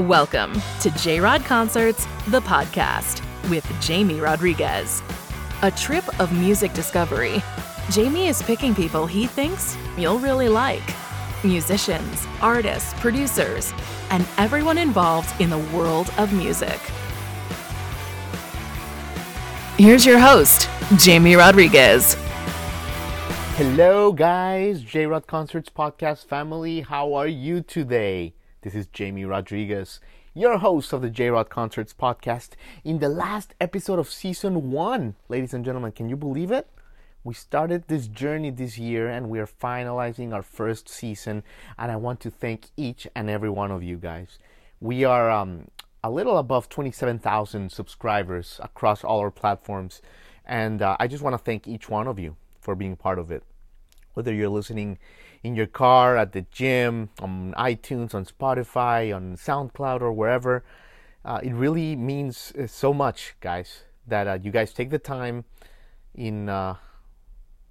Welcome to J Rod Concerts, the podcast with Jamie Rodriguez. A trip of music discovery. Jamie is picking people he thinks you'll really like musicians, artists, producers, and everyone involved in the world of music. Here's your host, Jamie Rodriguez. Hello, guys, J Rod Concerts podcast family. How are you today? This is Jamie Rodriguez, your host of the J Rod Concerts podcast. In the last episode of season one, ladies and gentlemen, can you believe it? We started this journey this year and we are finalizing our first season. And I want to thank each and every one of you guys. We are um, a little above 27,000 subscribers across all our platforms. And uh, I just want to thank each one of you for being part of it. Whether you're listening in your car, at the gym, on iTunes, on Spotify, on SoundCloud, or wherever. Uh, it really means uh, so much, guys, that uh, you guys take the time in, uh,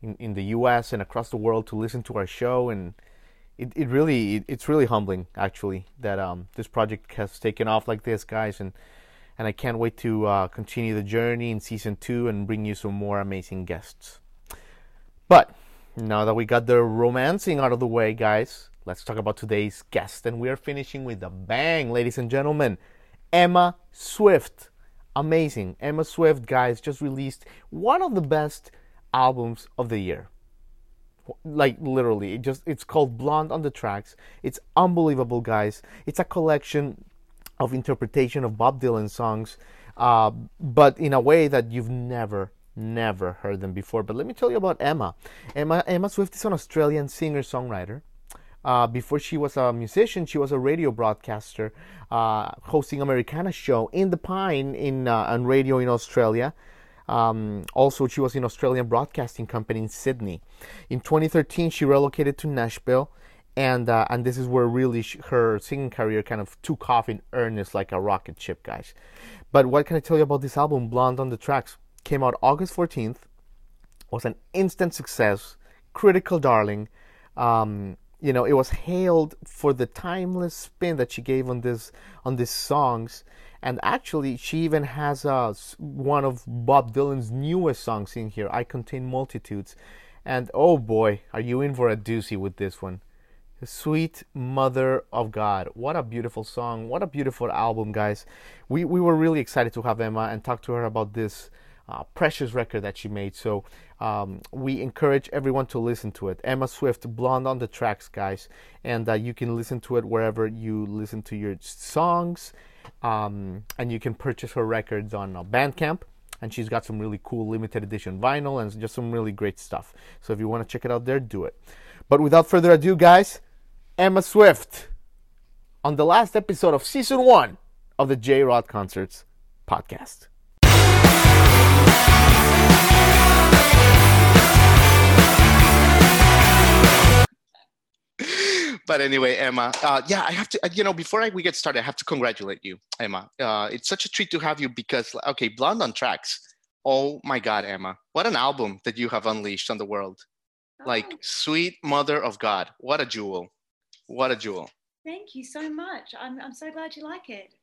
in in the U.S. and across the world to listen to our show, and it, it really it, it's really humbling actually that um, this project has taken off like this, guys, and and I can't wait to uh, continue the journey in season two and bring you some more amazing guests. But now that we got the romancing out of the way, guys, let's talk about today's guest. And we are finishing with a bang, ladies and gentlemen. Emma Swift. Amazing. Emma Swift, guys, just released one of the best albums of the year. Like literally, it just it's called Blonde on the Tracks. It's unbelievable, guys. It's a collection of interpretation of Bob Dylan songs, uh, but in a way that you've never Never heard them before. But let me tell you about Emma. Emma, Emma Swift is an Australian singer songwriter. Uh, before she was a musician, she was a radio broadcaster, uh, hosting Americana show in the Pine in uh, on radio in Australia. Um, also, she was in Australian Broadcasting Company in Sydney. In 2013, she relocated to Nashville, and uh, and this is where really her singing career kind of took off in earnest, like a rocket ship, guys. But what can I tell you about this album, Blonde on the Tracks? Came out August 14th, was an instant success, critical darling. Um, you know, it was hailed for the timeless spin that she gave on this on these songs, and actually, she even has uh, one of Bob Dylan's newest songs in here. I contain multitudes, and oh boy, are you in for a doozy with this one? Sweet Mother of God. What a beautiful song. What a beautiful album, guys. We, we were really excited to have Emma and talk to her about this uh, precious record that she made. So um, we encourage everyone to listen to it. Emma Swift, Blonde on the Tracks, guys, and uh, you can listen to it wherever you listen to your songs, um, and you can purchase her records on uh, Bandcamp. And she's got some really cool limited edition vinyl and just some really great stuff. So if you want to check it out there, do it. But without further ado, guys, Emma Swift on the last episode of season one of the J Rod Concerts podcast. But anyway, Emma, uh, yeah, I have to, you know, before I, we get started, I have to congratulate you, Emma. Uh, it's such a treat to have you because, okay, Blonde on Tracks. Oh my God, Emma, what an album that you have unleashed on the world. Oh. Like, sweet mother of God. What a jewel. What a jewel. Thank you so much. I'm, I'm so glad you like it.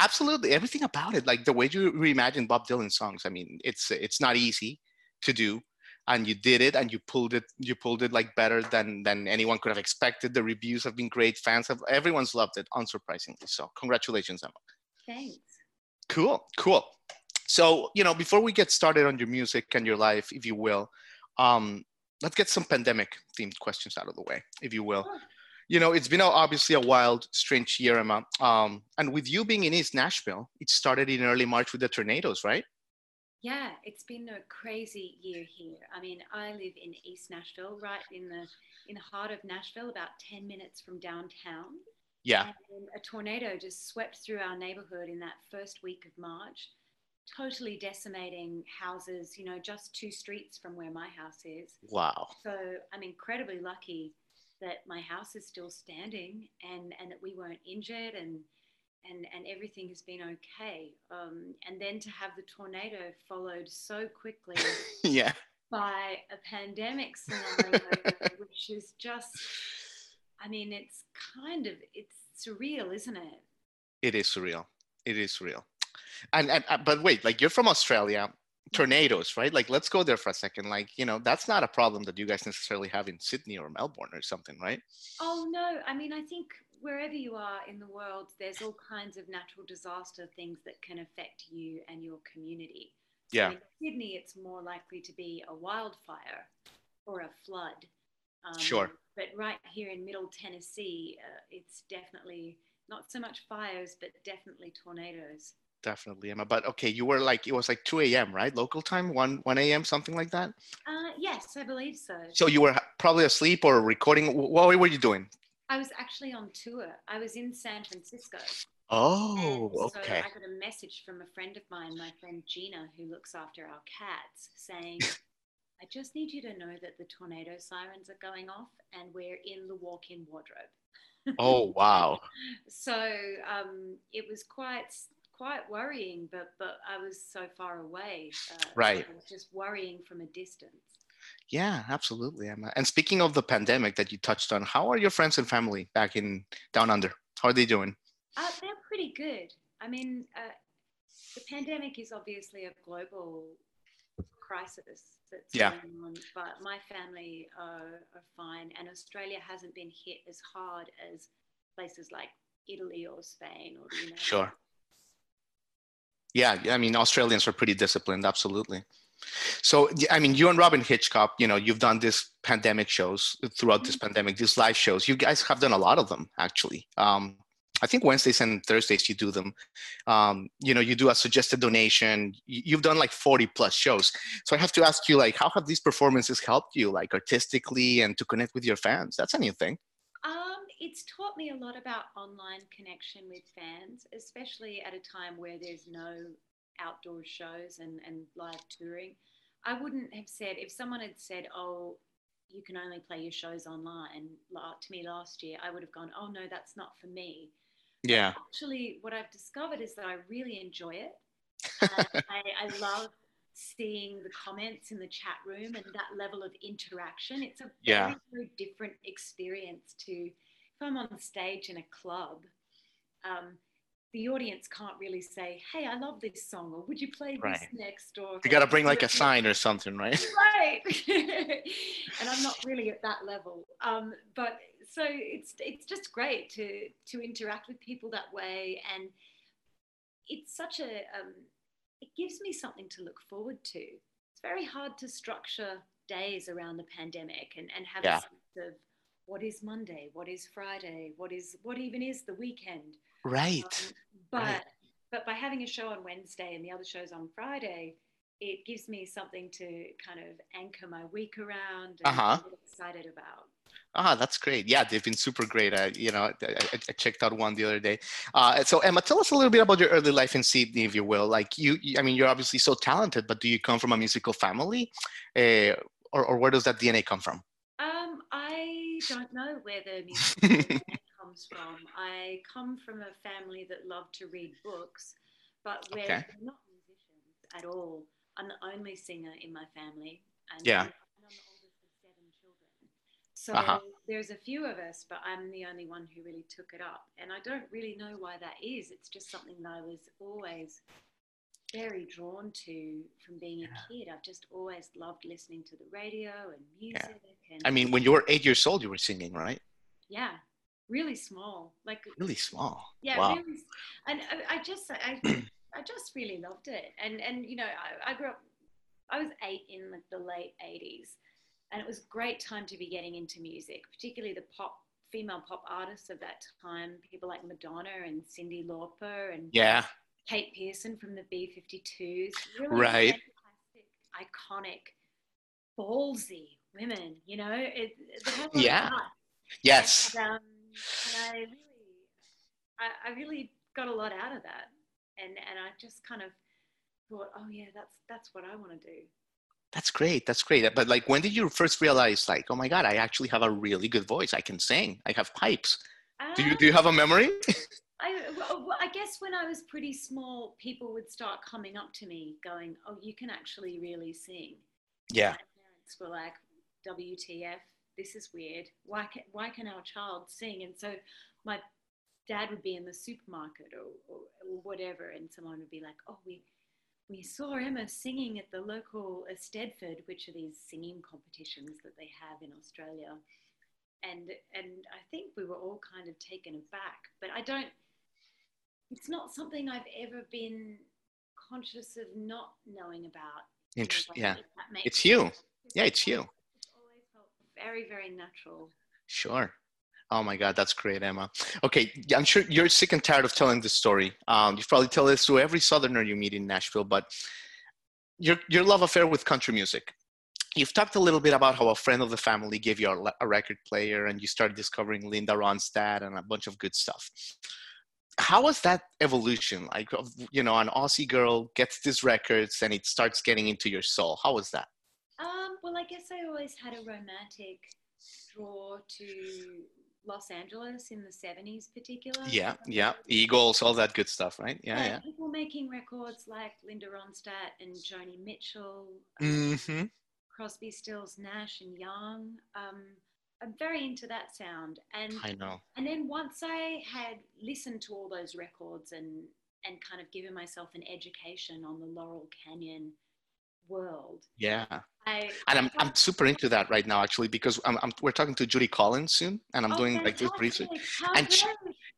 Absolutely, everything about it, like the way you reimagine Bob Dylan songs. I mean, it's it's not easy to do, and you did it, and you pulled it. You pulled it like better than than anyone could have expected. The reviews have been great. Fans have everyone's loved it, unsurprisingly. So, congratulations, Emma. Thanks. Cool, cool. So, you know, before we get started on your music and your life, if you will, um, let's get some pandemic themed questions out of the way, if you will. Sure you know, it's been obviously a wild, strange year, Emma. Um, and with you being in East Nashville, it started in early March with the tornadoes, right? Yeah, it's been a crazy year here. I mean, I live in East Nashville, right in the in the heart of Nashville, about ten minutes from downtown. Yeah. And a tornado just swept through our neighborhood in that first week of March, totally decimating houses. You know, just two streets from where my house is. Wow. So I'm incredibly lucky that my house is still standing and, and that we weren't injured and, and, and everything has been okay. Um, and then to have the tornado followed so quickly yeah. by a pandemic scenario, which is just, I mean, it's kind of, it's surreal, isn't it? It is surreal. It is surreal. And, and uh, but wait, like you're from Australia, tornadoes, right? Like let's go there for a second. Like you know, that's not a problem that you guys necessarily have in Sydney or Melbourne or something, right? Oh no, I mean I think wherever you are in the world, there's all kinds of natural disaster things that can affect you and your community. So Yeah. In Sydney, it's more likely to be a wildfire or a flood. Um, Sure. But right here in Middle Tennessee, uh, it's definitely not so much fires, but definitely tornadoes. Definitely, Emma. But okay, you were like it was like 2 a.m. right? Local time, 1 1 a.m. something like that. Uh, yes, I believe so. So you were probably asleep or recording. What were you doing? I was actually on tour. I was in San Francisco. Oh, And okay. So I got a message from a friend of mine, my friend Gina, who looks after our cats, saying, I just need you to know that the tornado sirens are going off and we're in the walk in wardrobe. Oh, wow. So um, it was quite quite worrying, but but I was so far away. Uh, so Right. I was just worrying from a distance. Yeah, absolutely, Emma. And speaking of the pandemic that you touched on, how are your friends and family back in down under? How are they doing? Uh, they're pretty good. I mean, uh, the pandemic is obviously a global crisis that's Yeah. going on, but my family are, are fine, and Australia hasn't been hit as hard as places like Italy or Spain or the United Sure. Yeah, I mean, Australians are pretty disciplined, absolutely. So, I mean, you and Robin Hitchcock, you know, you've done this pandemic shows throughout this pandemic, these live shows. You guys have done a lot of them, actually. Um, I think Wednesdays and Thursdays you do them. Um, you know, you do a suggested donation. You've done like 40 plus shows. So I have to ask you, like, how have these performances helped you, like, artistically and to connect with your fans? That's a new thing. Um, it's taught me a lot about online connection with fans, especially at a time where there's no outdoor shows and, and live touring. I wouldn't have said, if someone had said, oh, you can only play your shows online to me last year, I would have gone, oh, no, that's not for me. Yeah. Actually, what I've discovered is that I really enjoy it. I, I love seeing the comments in the chat room and that level of interaction. It's a very, Yeah. very different experience to if I'm on stage in a club. Um, the audience can't really say, "Hey, I love this song," or "Would you play this Right. next?" Or You got to bring like a sign or something, right? right and i'm not really at that level um, but so it's it's just great to to interact with people that way and it's such a um, it gives me something to look forward to it's very hard to structure days around the pandemic and, and have Yeah. a sense of what is monday what is friday what is what even is the weekend Right. um, but right. but by having a show on Wednesday and the other shows on Friday, it gives me something to kind of anchor my week around and Uh-huh. get excited about. Ah, that's great. Yeah, they've been super great. I, you know, I, I checked out one the other day. Uh, so Emma, tell us a little bit about your early life in Sydney, if you will. Like you, you- I mean, you're obviously so talented, but do you come from a musical family, uh, or, or where does that DNA come from? Um, I don't know where the music comes from. I come from a family that loved to read books, but we're Okay. not musicians at all. I'm the only singer in my family, and Yeah. I'm, and I'm the oldest of seven children. So Uh-huh. there's a few of us, but I'm the only one who really took it up, and I don't really know why that is. It's just something that I was always very drawn to from being a kid. I've just always loved listening to the radio and music. And I mean, when you were eight years old, you were singing, right? yeah, really small, like Really small. yeah, wow. really, and I, I just I I just really loved it, and and you know I, I grew up. I was eight in like the late '80s, and it was a great time to be getting into music, particularly the pop female pop artists of that time, people like Madonna and Cyndi Lauper and Yeah. Kate Pierson from the B-52s. Really Right. fantastic, iconic, ballsy women. You know, it, they have a lot of Yeah. Yes. And, um, and I really, I, I really got a lot out of that, and and I just kind of thought, oh yeah, that's that's what I want to do. That's great. That's great. But like, when did you first realize, like, oh my God, I actually have a really good voice. I can sing. I have pipes. Do you do you Um, have a memory? I, well, well, I guess when I was pretty small, people would start coming up to me, going, "Oh, you can actually really sing." yeah. My parents were like, "WTF? This is weird. Why can why can our child sing?" And so my dad would be in the supermarket or, or, or whatever, and someone would be like, "Oh, we we saw Emma singing at the local Eisteddfod, which are these singing competitions that they have in Australia." And and I think we were all kind of taken aback, but I don't. It's not something I've ever been conscious of not knowing about. in a Interest- yeah. It's you. sense. Yeah, it's you. Very, very natural. Sure. Oh my God, that's great, Emma. Okay, I'm sure you're sick and tired of telling this story. Um, you probably tell this to every Southerner you meet in Nashville, but your your love affair with country music. You've talked a little bit about how a friend of the family gave you a, a record player, and you started discovering Linda Ronstadt and a bunch of good stuff. How was that evolution? Like, you know, an Aussie girl gets these records and it starts getting into your soul. How was that? Um, well, I guess I always had a romantic draw to Los Angeles in the 70s, particularly. Yeah, yeah, Eagles, all that good stuff, right? Yeah, yeah. People making records like Linda Ronstadt and Joni Mitchell, Mm-hmm. Crosby, Stills, Nash, and Young. Um, I'm very into that sound. And I know. and then once I had listened to all those records and and kind of given myself an education on the Laurel Canyon world, Yeah, I and I'm I'm super into that right now actually because I'm, I'm we're talking to Judy Collins soon, and I'm Oh, doing like this research. How and she-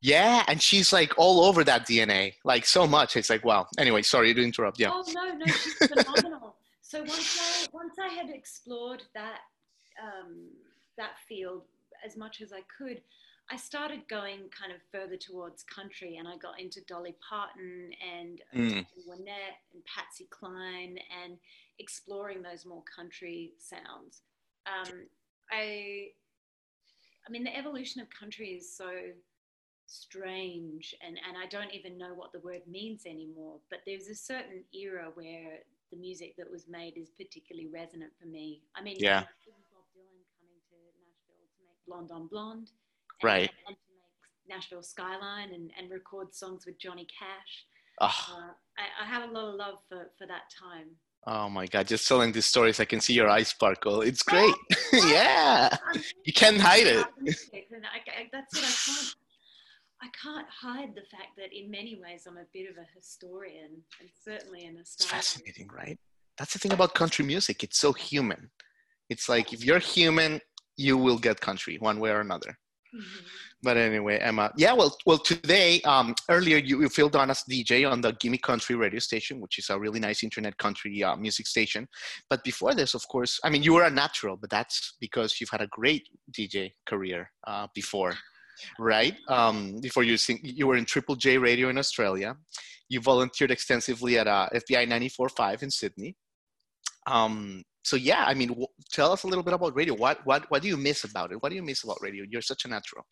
Yeah, and she's like all over that DNA, like so much. It's like wow. Anyway, sorry to interrupt. Yeah. Oh no, no, she's phenomenal. so once I once I had explored that um, that field as much as I could, I started going kind of further towards country, and I got into Dolly Parton and Mm. Wynette and Patsy Cline, and exploring those more country sounds. Um, I, I mean, the evolution of country is so strange and, and I don't even know what the word means anymore. But there's a certain era where the music that was made is particularly resonant for me. I mean, Yeah. Bob Dylan coming to Nashville to make Blonde on Blonde. Right. And to make Nashville Skyline and, and record songs with Johnny Cash. Oh, Uh, I, I have a lot of love for, for that time. oh my God! Just telling these stories, I can see your eyes sparkle. It's great. yeah, you can't hide it. I, I, that's what I can't. I can't hide the fact that in many ways I'm a bit of a historian, and certainly an It's fascinating, right? That's the thing about country music. It's so human. It's like if you're human, you will get country one way or another. Mhm. But anyway, Emma. Yeah, well, well, today, um, earlier you, you filled on as DJ on the Gimme Country radio station, which is a really nice internet country uh, music station. But before this, of course, I mean, you were a natural, but that's because you've had a great DJ career uh, before, right? Um, before you sing, you were in Triple J Radio in Australia. You volunteered extensively at uh, FBI 94.5 in Sydney. Um, so yeah, I mean, w- tell us a little bit about radio. What what what do you miss about it? What do you miss about radio? You're such a natural.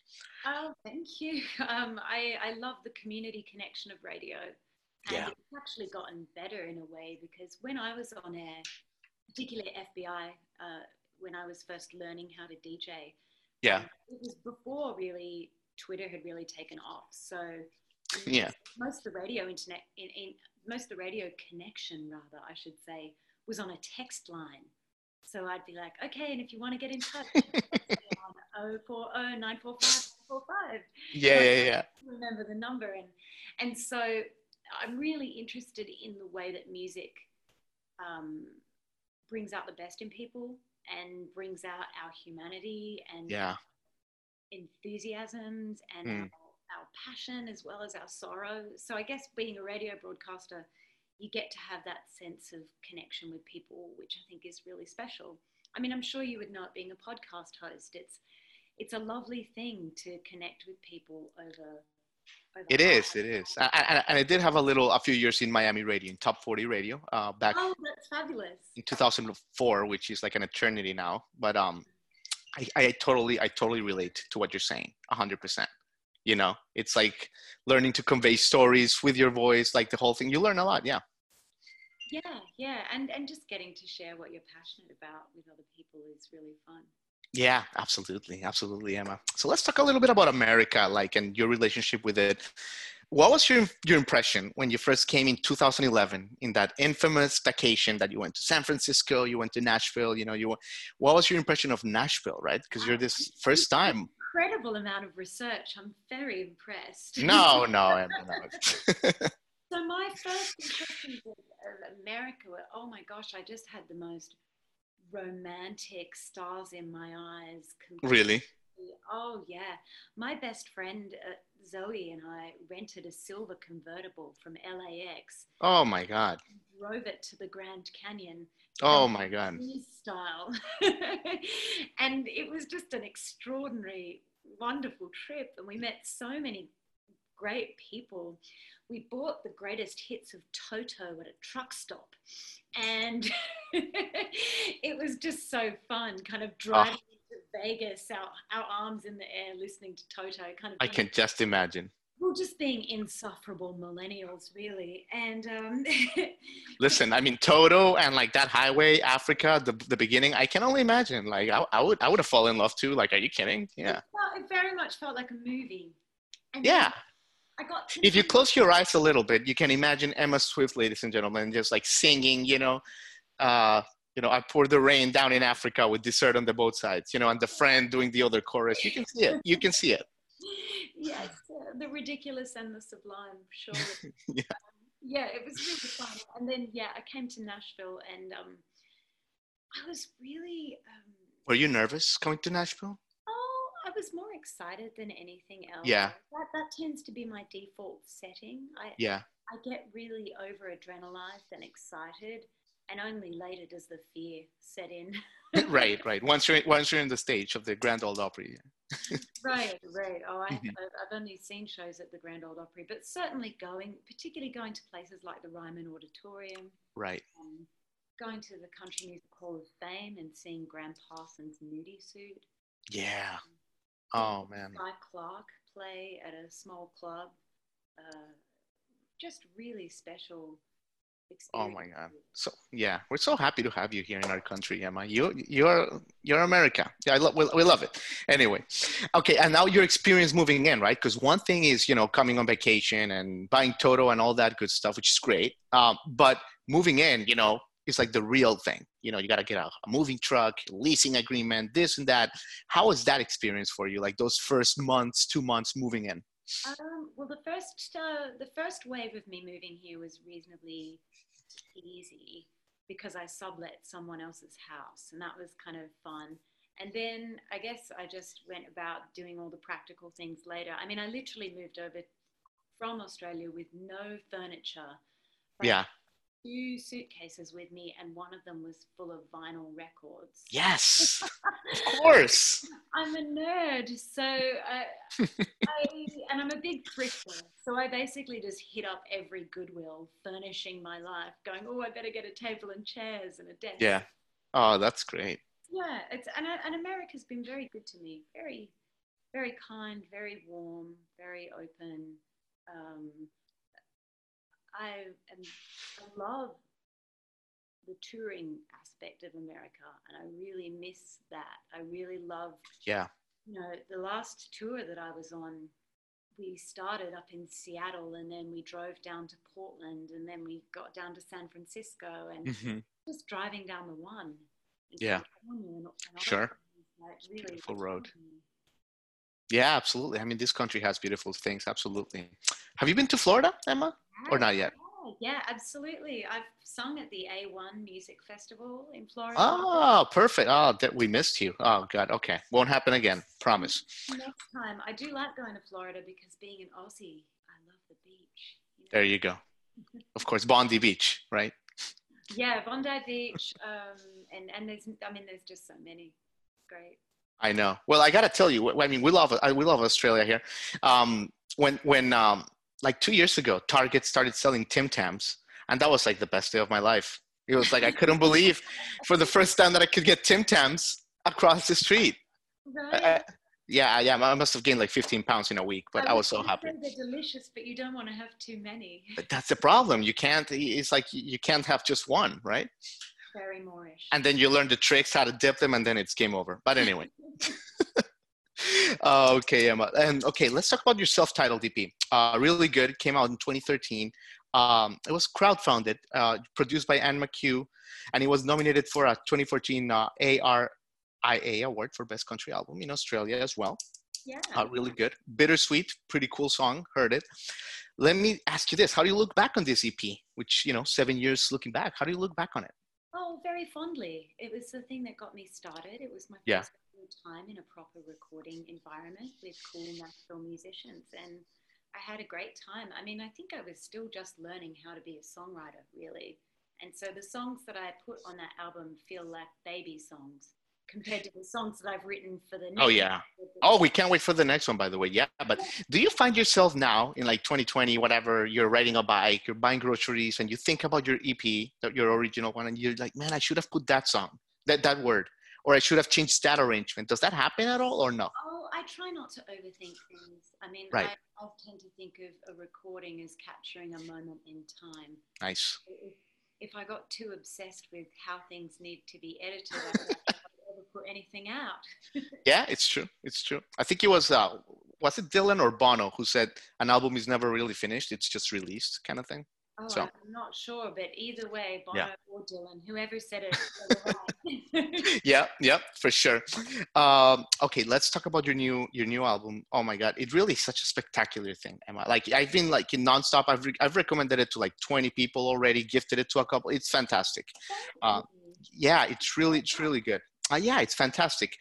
Oh, thank you. Um, I, I love the community connection of radio. And Yeah. it's actually gotten better in a way because when I was on air, particularly at FBI, uh, when I was first learning how to DJ, Yeah. um, it was before really Twitter had really taken off. So Yeah. most of the radio internet, in, in most of the radio connection, rather, I should say, was on a text line. So I'd be like, okay, and if you want to get in touch, on 040 945 Yeah, yeah, yeah. remember the number and and so i'm really interested in the way that music um, brings out the best in people and brings out our humanity and Yeah. enthusiasms and Mm. our, our passion as well as our sorrow so i guess being a radio broadcaster you get to have that sense of connection with people which i think is really special i mean i'm sure you would know it being a podcast host it's it's a lovely thing to connect with people over. over It is. It is. And, and, and I did have a little, a few years in Miami radio, in Top 40 radio, uh, back Oh, that's fabulous. in 2004, which is like an eternity now. But um, I, I totally, I totally relate to what you're saying, 100%. You know, it's like learning to convey stories with your voice, like the whole thing. You learn a lot. Yeah. Yeah, yeah, and and just getting to share what you're passionate about with other people is really fun. Yeah, absolutely, absolutely, Emma. So let's talk a little bit about America, like, and your relationship with it. What was your your impression when you first came in 2011 in that infamous vacation that you went to San Francisco, you went to Nashville, you know, you what was your impression of Nashville, right? Because you're this first time. Incredible amount of research. I'm very impressed. No, no, Emma, no. So my first impressions of, of America were, oh my gosh, I just had the most romantic stars in my eyes. really? Oh yeah, my best friend uh, Zoe and I rented a silver convertible from LAX. Oh my God. Drove it to the Grand Canyon. Oh my God. Style, and it was just an extraordinary, wonderful trip, and we met so many great people. We bought the greatest hits of Toto at a truck stop, and it was just so fun, kind of ah. driving to Vegas, our, our arms in the air, listening to Toto. Kind of. I can just imagine. Well, just being insufferable millennials, really. And um, listen, I mean, Toto and like that highway, Africa, the, the beginning, I can only imagine. Like, I, I would I would have fallen in love too. Like, are you kidding? Yeah. Well, it very much felt like a movie. And yeah. I got if you close your eyes a little bit, you can imagine Emma Swift, ladies and gentlemen, just like singing, you know, uh, you know, I pour the rain down in Africa with dessert on the both sides, you know, and the friend doing the other chorus. You can see it. You can see it. yes, uh, the ridiculous and the sublime, sure. yeah. Um, yeah, it was really fun. And then, yeah, I came to Nashville and um, I was really. Um, Were you nervous coming to Nashville? Oh, I was more excited than anything else. Yeah. That, that tends to be my default setting. I, yeah. I get really over adrenalized and excited and only later does the fear set in. right, right. Once you're once you're in the stage of the Grand Ole Opry. right, right. Oh, I, mm-hmm. I've only seen shows at the Grand Ole Opry, but certainly going, particularly going to places like the Ryman Auditorium. Right. Um, going to the Country Music Hall of Fame and seeing Gram Parsons' Nudie Suit. Yeah. Um, oh man. Guy Clark play at a small club. Uh, just really special Oh my God! So yeah, we're so happy to have you here in our country, Emma. You you're you're America. Yeah, I love we, we love it. Anyway, okay, and now your experience moving in, right? Because one thing is you know coming on vacation and buying Toto and all that good stuff, which is great. Um, but moving in, you know, is like the real thing. You know, you got to get a, a, moving truck, leasing agreement, this and that. How was that experience for you? Like those first months, two months moving in. Um, well, the first uh, the first wave of me moving here was reasonably easy because I sublet someone else's house, and that was kind of fun. And then I guess I just went about doing all the practical things later. I mean, I literally moved over from Australia with no furniture. Yeah two suitcases with me, and one of them was full of vinyl records. Yes, of course. I'm a nerd, so I, I, and I'm a big thrifter. So I basically just hit up every Goodwill, furnishing my life, going, "Oh, I better get a table and chairs and a desk." Yeah. Oh, that's great. Yeah, it's and and America's been very good to me. Very, very kind, very warm, very open. Um, I am, I love the touring aspect of America, and I really miss that. I really love. Yeah. You know, the last tour that I was on, we started up in Seattle, and then we drove down to Portland, and then we got down to San Francisco, and mm-hmm. just driving down the one. Yeah. And, and sure. Like really Beautiful road. Yeah, absolutely. I mean, this country has beautiful things. Absolutely. Have you been to Florida, Emma? or not yet? Yeah, absolutely. I've sung at the A1 Music Festival in Florida. Oh, perfect. Oh, that we missed you. Oh, God. Okay. Won't happen again. Promise. Next time. I do like going to Florida because being an Aussie, I love the beach. You know? There you go. of course, Bondi Beach, right? Yeah, Bondi Beach. Um, and, and there's, I mean, there's just so many. Great. I know. Well, I got to tell you, I mean, we love, we love Australia here. Um, when, when, um, like two years ago, Target started selling Tim Tams, and that was like the best day of my life. It was like I couldn't believe for the first time that I could get Tim Tams across the street. Right. I, yeah, yeah, I must have gained like 15 pounds in a week, but I, I was so happy. They're delicious, but you don't want to have too many. But that's the problem. You can't. It's like you can't have just one, right? Very moreish. And then you learn the tricks how to dip them, and then it's game over. But anyway. uh, okay, Emma. And okay, let's talk about your self-titled EP. Uh, really good. Came out in 2013. Um, it was crowdfunded, uh, produced by Anne McCue, and it was nominated for a 2014 uh, ARIA award for Best Country Album in Australia as well. Yeah. Uh, really good. Bittersweet, pretty cool song. Heard it. Let me ask you this: How do you look back on this EP? Which you know, seven years looking back. How do you look back on it? Very fondly. It was the thing that got me started. It was my Yeah. first time in a proper recording environment with cool Nashville musicians, and I had a great time. I mean, I think I was still just learning how to be a songwriter, really. And so the songs that I put on that album feel like baby songs compared to the songs that I've written for the. Oh, next. Oh yeah. Oh, we can't wait for the next one, by the way. Yeah, but do you find yourself now in like 2020, whatever, you're riding a bike, you're buying groceries, and you think about your EP, that your original one, and you're like, man, I should have put that song, that that word, or I should have changed that arrangement. Does that happen at all, or no? Oh, I try not to overthink things. I mean, Right. I, I tend to think of a recording as capturing a moment in time. Nice. If, if I got too obsessed with how things need to be edited, I don't think I'd ever put anything out. Yeah, it's true. It's true. I think it was uh, was it Dylan or Bono who said an album is never really finished; it's just released, kind of thing. Oh, So- I'm not sure, but either way, Bono Yeah. or Dylan, whoever said it, they were right. yeah, yeah, for sure. Um, okay, let's talk about your new your new album. Oh my god, it really is such a spectacular thing, Emma. Like I've been like in nonstop. I've re- I've recommended it to like 20 people already. Gifted it to a couple. It's fantastic. Uh, yeah, it's really it's really good. Uh, yeah, it's fantastic.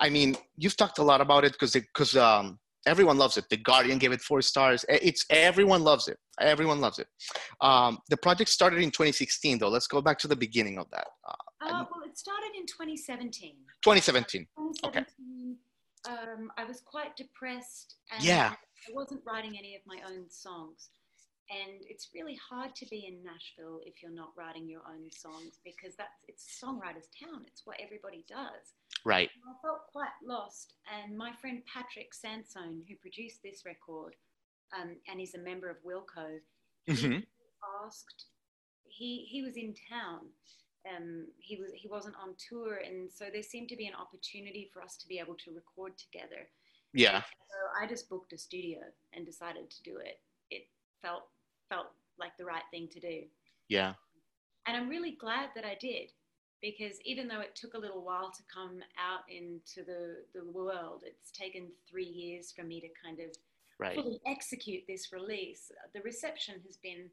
I mean, you've talked a lot about it because because um, everyone loves it. The Guardian gave it four stars. It's everyone loves it. Everyone loves it. Um, the project started in 2016, though. Let's go back to the beginning of that. Uh, Uh, well, it started in 2017. 2017. 2017, um, I was quite depressed and Yeah. I wasn't writing any of my own songs. And it's really hard to be in Nashville if you're not writing your own songs because that's it's songwriters' town. It's what everybody does. Right. I felt quite lost. And my friend Patrick Sansone, who produced this record, um, and he's a member of Wilco, Mhm. asked. He he was in town. Um, he was he wasn't on tour, and so there seemed to be an opportunity for us to be able to record together. Yeah. So I just booked a studio and decided to do it. It felt felt like the right thing to do. Yeah. And I'm really glad that I did because even though it took a little while to come out into the, the world, it's taken three years for me to kind of Right. fully execute this release. The reception has been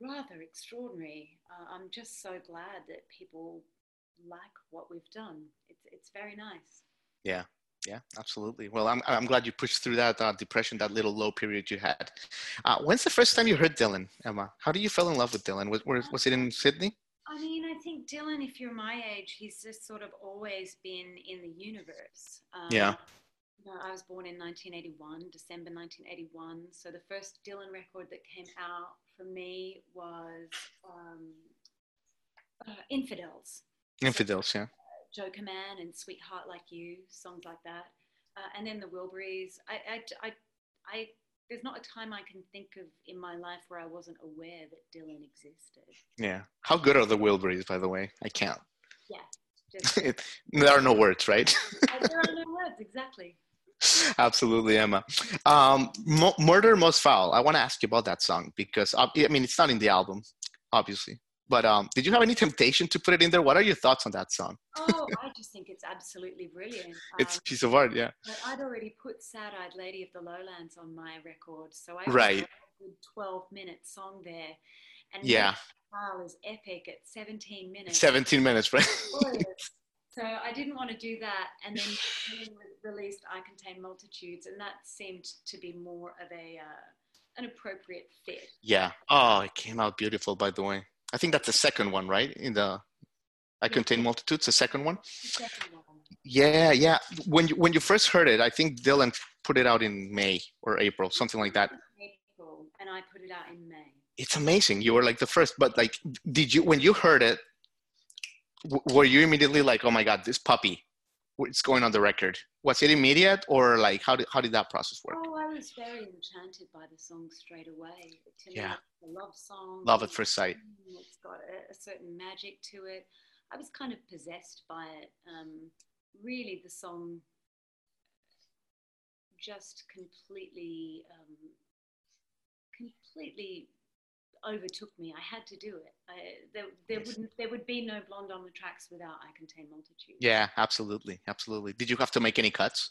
rather extraordinary. Uh, I'm just so glad that people like what we've done. It's, it's very nice. Yeah. Yeah, absolutely. Well, I'm, I'm glad you pushed through that uh, depression, that little low period you had. Uh, when's the first time you heard Dylan, Emma? How do you fall in love with Dylan? Was, was, was it in Sydney? I mean, I think Dylan, if you're my age, he's just sort of always been in the universe. Um, Yeah. You know, I was born in 1981, December 1981. So the first Dylan record that came out for me was um, uh, Infidels. Infidels, yeah. Jokerman and Sweetheart Like You, songs like that. Uh, and then the Wilburys. I, I, I, I, there's not a time I can think of in my life where I wasn't aware that Dylan existed. Yeah. How good are the Wilburys, by the way? I can't. Just, there are no words, right? there are no words, exactly. Absolutely, Emma. Um, Murder Most Foul. I want to ask you about that song because uh, I mean it's not in the album, obviously. But um, did you have any temptation to put it in there? What are your thoughts on that song? Oh, I just think it's absolutely brilliant. It's Um, a piece of art, yeah. but I'd already put Sad Eyed Lady of the Lowlands on my record, so I Right. wrote a good 12 minute song there. And Yeah, Foul is epic at 17 minutes. 17 minutes, right? So I didn't want to do that, and then released "I Contain Multitudes," and that seemed to be more of a uh, an appropriate fit. yeah. Oh, it came out beautiful, by the way. I think that's the second one, right? In the I Contain Multitudes, the second one. The second one. Yeah, yeah. When you when you first heard it, I think Dylan put it out in May or April, something like that. April, and I put it out in May. It's amazing. You were like the first, but like, did you when you heard it? w- Were you immediately like, "Oh my God, this puppy, it's going on the record"? Was it immediate, or like, how did how did that process work? Oh, I was very enchanted by the song straight away. To Yeah. it's a love song. Love at first sight. Mm, It's got a, a certain magic to it. I was kind of possessed by it. Um, really, the song just completely, um, completely overtook me. I had to do it. I, there, there Yes. wouldn't, there would be no blonde on the tracks without "I Contain Multitude." Yeah, absolutely, absolutely. Did you have to make any cuts?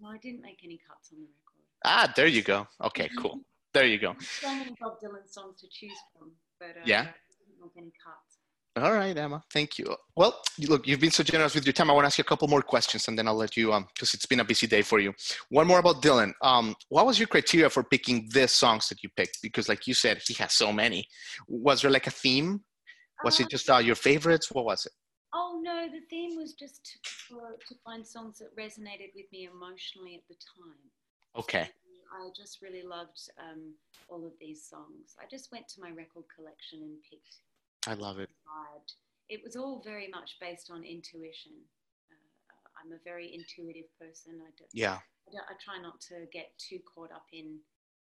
No, I didn't make any cuts on the record. Ah, there you go. Okay, cool. There you go. So many Bob Dylan songs to choose from, but uh, Yeah. I didn't make any cuts. All right, Emma. Thank you. Well, look, you've been so generous with your time. I want to ask you a couple more questions, and then I'll let you, um, because it's been a busy day for you. One more about Dylan. Um, what was your criteria for picking the songs that you picked? Because, like you said, he has so many. Was there like a theme? Was Um, it just uh, your favorites? What was it? Oh no, the theme was just to, for, to find songs that resonated with me emotionally at the time. Okay. I just really loved um, all of these songs. I just went to my record collection and picked. I love it. It was all very much based on intuition. Uh, I'm a very intuitive person. I, don't, Yeah. I, don't, I try not to get too caught up in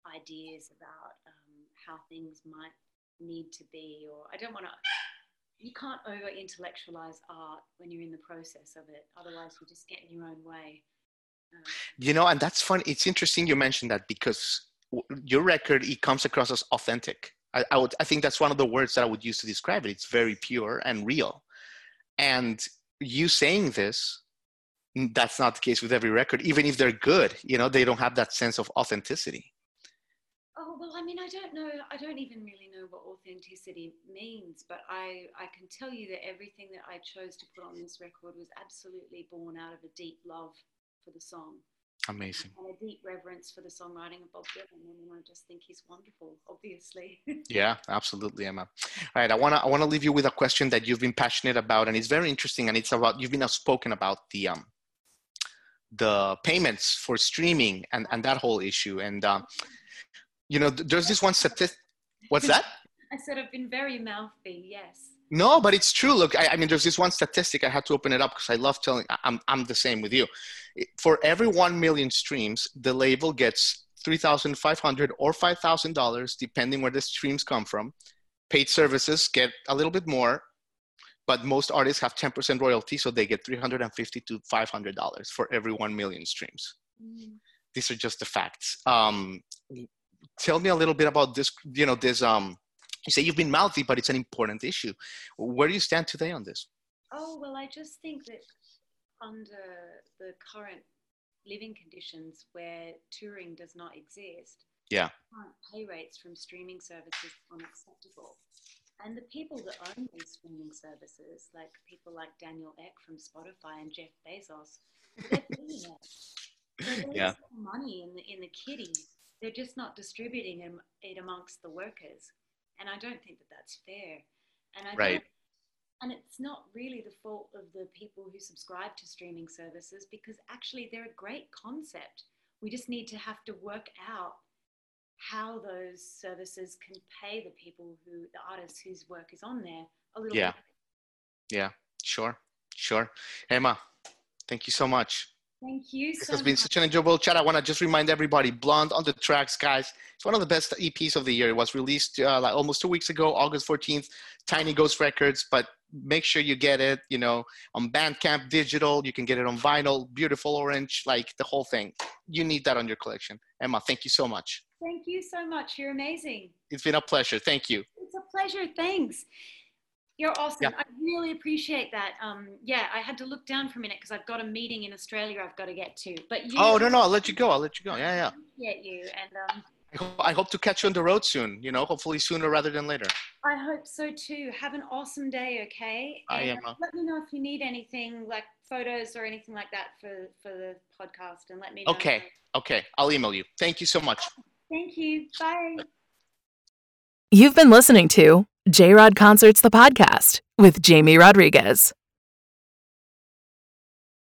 ideas about um, how things might need to be, or I don't want to. You can't over intellectualize art when you're in the process of it. Otherwise, you just get in your own way. Um, You know, and that's fun. It's interesting you mentioned that because your record it comes across as authentic. I, I would, I think that's one of the words that I would use to describe it. It's very pure and real. And you saying this, that's not the case with every record. Even if they're good, you know, they don't have that sense of authenticity. Oh well, I mean, I don't know. I don't even really know what authenticity means, but I I can tell you that everything that I chose to put on this record was absolutely born out of a deep love for the song Amazing. and a deep reverence for the songwriting of Bob Dylan. I mean, I just think he's wonderful, obviously. Yeah, absolutely, Emma. All right, I wanna I wanna leave you with a question that you've been passionate about, and it's very interesting, and it's about you've been outspoken about the um the payments for streaming and and that whole issue, and um, you know, there's this one statistic. What's that? I said I've been very mouthy. Yes. No, but it's true. Look, I, I mean, there's this one statistic. I had to open it up because I love telling. I'm I'm the same with you. For every one million streams, the label gets three thousand five hundred or five thousand dollars, depending where the streams come from. Paid services get a little bit more, but most artists have ten percent royalty, so they get three hundred and fifty to five hundred dollars for every one million streams. Mm. These are just the facts. Um, tell me a little bit about this. You know, this. Um, you say you've been mouthy, but it's an important issue. Where do you stand today on this? Oh, well, I just think that under the current living conditions where touring does not exist, Yeah. pay rates from streaming services are unacceptable. And the people that own these streaming services, like people like Daniel Ek from Spotify and Jeff Bezos, they're billionaires. So there's Yeah. money in the in the kitty. They're just not distributing it, it amongst the workers, and I don't think that that's fair. And I Right. and it's not really the fault of the people who subscribe to streaming services because actually they're a great concept. We just need to have to work out how those services can pay the people who, the artists whose work is on there a little Yeah. bit. Yeah, sure, sure. Emma, thank you so much. Thank you This so has been much. such an enjoyable chat. I want to just remind everybody, Blonde on the Tracks, guys. It's one of the best EPs of the year. It was released uh, like almost two weeks ago, August 14th, Tiny Ghost Records. But make sure you get it, you know, on Bandcamp digital. You can get it on vinyl, beautiful orange, like the whole thing. You need that on your collection. Emma, thank you so much. Thank you so much. You're amazing. It's been a pleasure. Thank you. It's a pleasure. Thanks. You're awesome. Yeah. I really appreciate that. Um, yeah, I had to look down for a minute because I've got a meeting in Australia I've got to get to. But you, Oh, no, no, I'll let you go. I'll let you go. Yeah, yeah. appreciate you, and um, I hope, I hope to catch you on the road soon, you know, hopefully sooner rather than later. I hope so too. Have an awesome day, okay? I am, uh, Let me know if you need anything like photos or anything like that for for the podcast, and let me know. Okay. Okay, I'll email you. Thank you so much. Thank you. Bye. You've been listening to J Rod Concerts, the podcast with Jamie Rodriguez.